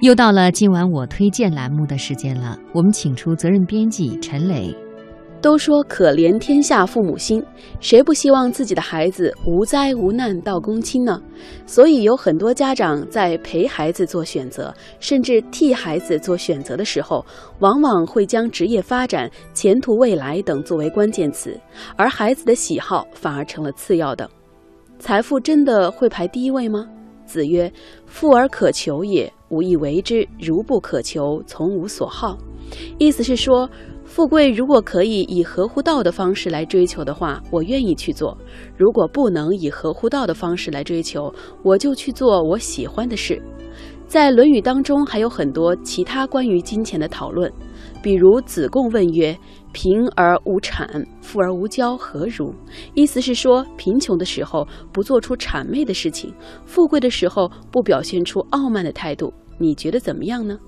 又到了今晚我推荐栏目的时间了，我们请出责任编辑陈磊。都说可怜天下父母心，谁不希望自己的孩子无灾无难到公亲呢？所以有很多家长在陪孩子做选择，甚至替孩子做选择的时候，往往会将职业发展、前途未来等作为关键词，而孩子的喜好反而成了次要的。财富真的会排第一位吗？子曰：“富而可求也，无以为之；如不可求，从无所好。”意思是说，富贵如果可以以合乎道的方式来追求的话，我愿意去做；如果不能以合乎道的方式来追求，我就去做我喜欢的事。在《论语》当中，还有很多其他关于金钱的讨论，比如子贡问曰。贫而无谄，富而无骄，何如？意思是说，贫穷的时候不做出谄媚的事情，富贵的时候不表现出傲慢的态度。你觉得怎么样呢？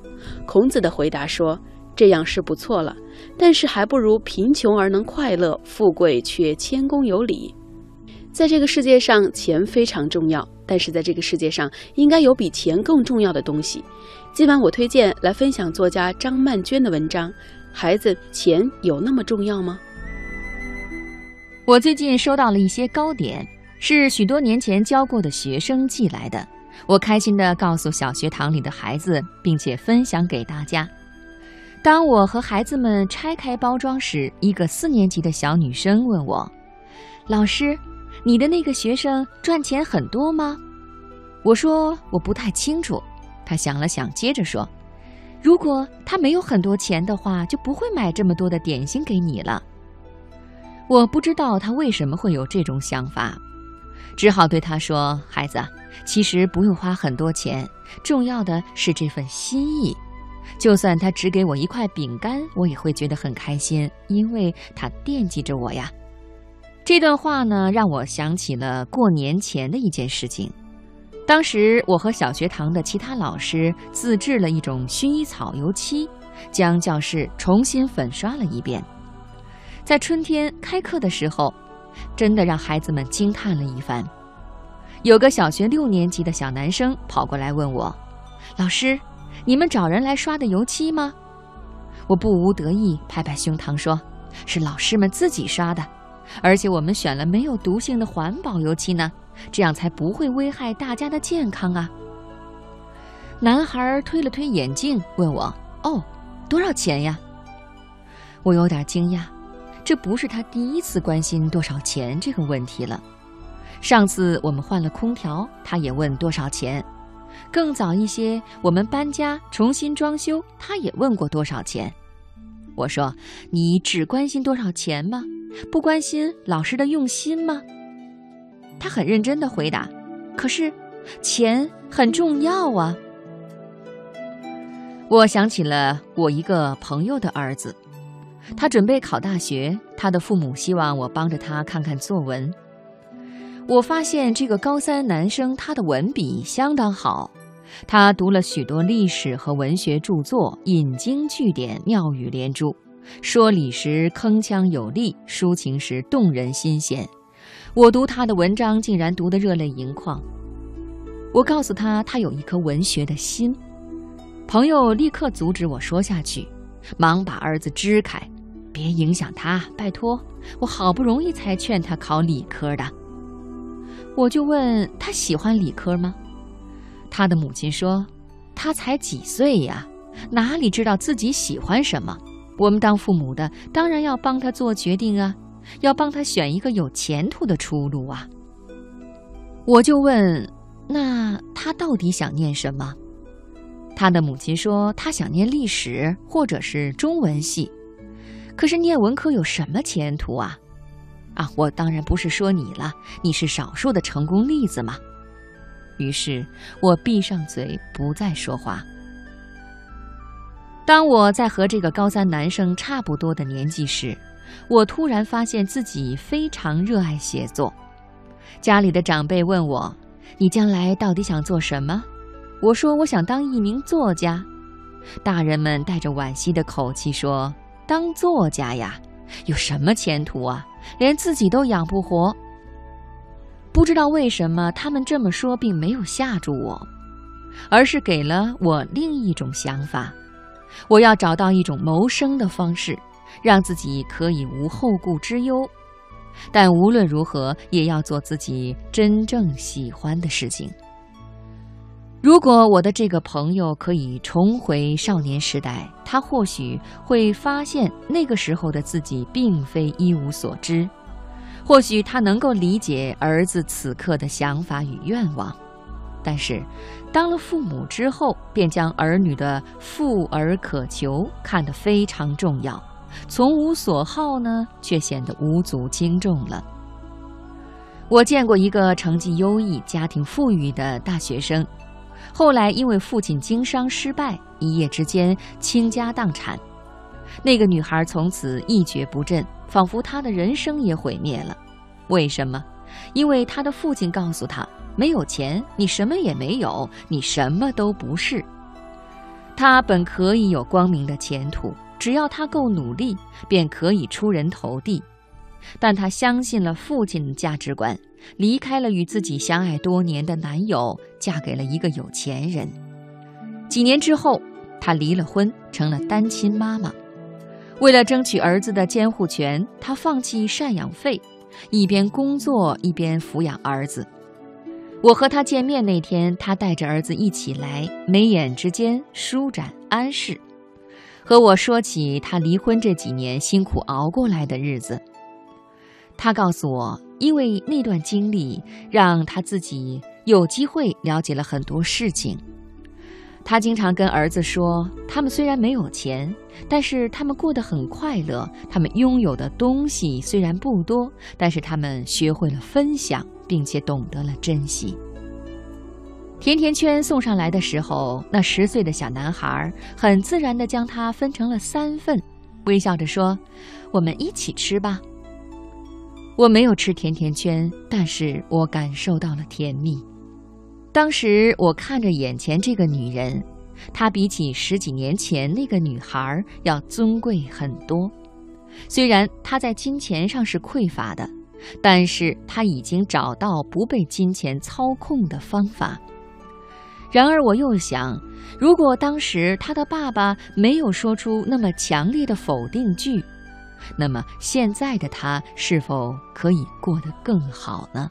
孔子的回答说：“这样是不错了，但是还不如贫穷而能快乐，富贵却谦恭有礼。在这个世界上，钱非常重要，但是在这个世界上，应该有比钱更重要的东西。今晚我推荐来分享作家张曼娟的文章。”孩子，钱有那么重要吗？我最近收到了一些糕点，是许多年前教过的学生寄来的。我开心地告诉小学堂里的孩子，并且分享给大家。当我和孩子们拆开包装时，一个四年级的小女生问我：“老师，你的那个学生赚钱很多吗？”我说：“我不太清楚。”他想了想，接着说。如果他没有很多钱的话，就不会买这么多的点心给你了。我不知道他为什么会有这种想法，只好对他说：“孩子，其实不用花很多钱，重要的是这份心意。就算他只给我一块饼干，我也会觉得很开心，因为他惦记着我呀。”这段话呢，让我想起了过年前的一件事情。当时我和小学堂的其他老师自制了一种薰衣草油漆，将教室重新粉刷了一遍。在春天开课的时候，真的让孩子们惊叹了一番。有个小学六年级的小男生跑过来问我：“老师，你们找人来刷的油漆吗？”我不无得意，拍拍胸膛说：“是老师们自己刷的，而且我们选了没有毒性的环保油漆呢。”这样才不会危害大家的健康啊！男孩推了推眼镜，问我：“哦，多少钱呀？”我有点惊讶，这不是他第一次关心多少钱这个问题了。上次我们换了空调，他也问多少钱；更早一些，我们搬家重新装修，他也问过多少钱。我说：“你只关心多少钱吗？不关心老师的用心吗？”他很认真的回答：“可是，钱很重要啊。”我想起了我一个朋友的儿子，他准备考大学，他的父母希望我帮着他看看作文。我发现这个高三男生他的文笔相当好，他读了许多历史和文学著作，引经据典，妙语连珠，说理时铿锵有力，抒情时动人心弦。我读他的文章，竟然读得热泪盈眶。我告诉他，他有一颗文学的心。朋友立刻阻止我说下去，忙把儿子支开，别影响他，拜托。我好不容易才劝他考理科的。我就问他喜欢理科吗？他的母亲说，他才几岁呀，哪里知道自己喜欢什么？我们当父母的，当然要帮他做决定啊。要帮他选一个有前途的出路啊！我就问，那他到底想念什么？他的母亲说，他想念历史或者是中文系。可是念文科有什么前途啊？啊，我当然不是说你了，你是少数的成功例子嘛。于是我闭上嘴，不再说话。当我在和这个高三男生差不多的年纪时，我突然发现自己非常热爱写作。家里的长辈问我：“你将来到底想做什么？”我说：“我想当一名作家。”大人们带着惋惜的口气说：“当作家呀，有什么前途啊？连自己都养不活。”不知道为什么他们这么说，并没有吓住我。而是给了我另一种想法：我要找到一种谋生的方式，让自己可以无后顾之忧。但无论如何，也要做自己真正喜欢的事情。如果我的这个朋友可以重回少年时代，他或许会发现那个时候的自己并非一无所知，或许他能够理解儿子此刻的想法与愿望。但是，当了父母之后，便将儿女的富而可求看得非常重要。从无所好呢，却显得无足轻重了。我见过一个成绩优异、家庭富裕的大学生，后来因为父亲经商失败，一夜之间倾家荡产。那个女孩从此一蹶不振，仿佛她的人生也毁灭了。为什么？因为他的父亲告诉他：“没有钱，你什么也没有，你什么都不是。”他本可以有光明的前途。只要他够努力，便可以出人头地。但他相信了父亲的价值观，离开了与自己相爱多年的男友，嫁给了一个有钱人。几年之后，她离了婚，成了单亲妈妈。为了争取儿子的监护权，她放弃赡养费，一边工作一边抚养儿子。我和他见面那天，他带着儿子一起来，眉眼之间舒展安适。和我说起他离婚这几年辛苦熬过来的日子，他告诉我，因为那段经历让他自己有机会了解了很多事情。他经常跟儿子说，他们虽然没有钱，但是他们过得很快乐。他们拥有的东西虽然不多，但是他们学会了分享，并且懂得了珍惜。甜甜圈送上来的时候，那十岁的小男孩很自然地将它分成了三份，微笑着说：“我们一起吃吧。”我没有吃甜甜圈，但是我感受到了甜蜜。当时我看着眼前这个女人，她比起十几年前那个女孩要尊贵很多。虽然她在金钱上是匮乏的，但是她已经找到不被金钱操控的方法。然而，我又想，如果当时他的爸爸没有说出那么强烈的否定句，那么现在的他是否可以过得更好呢？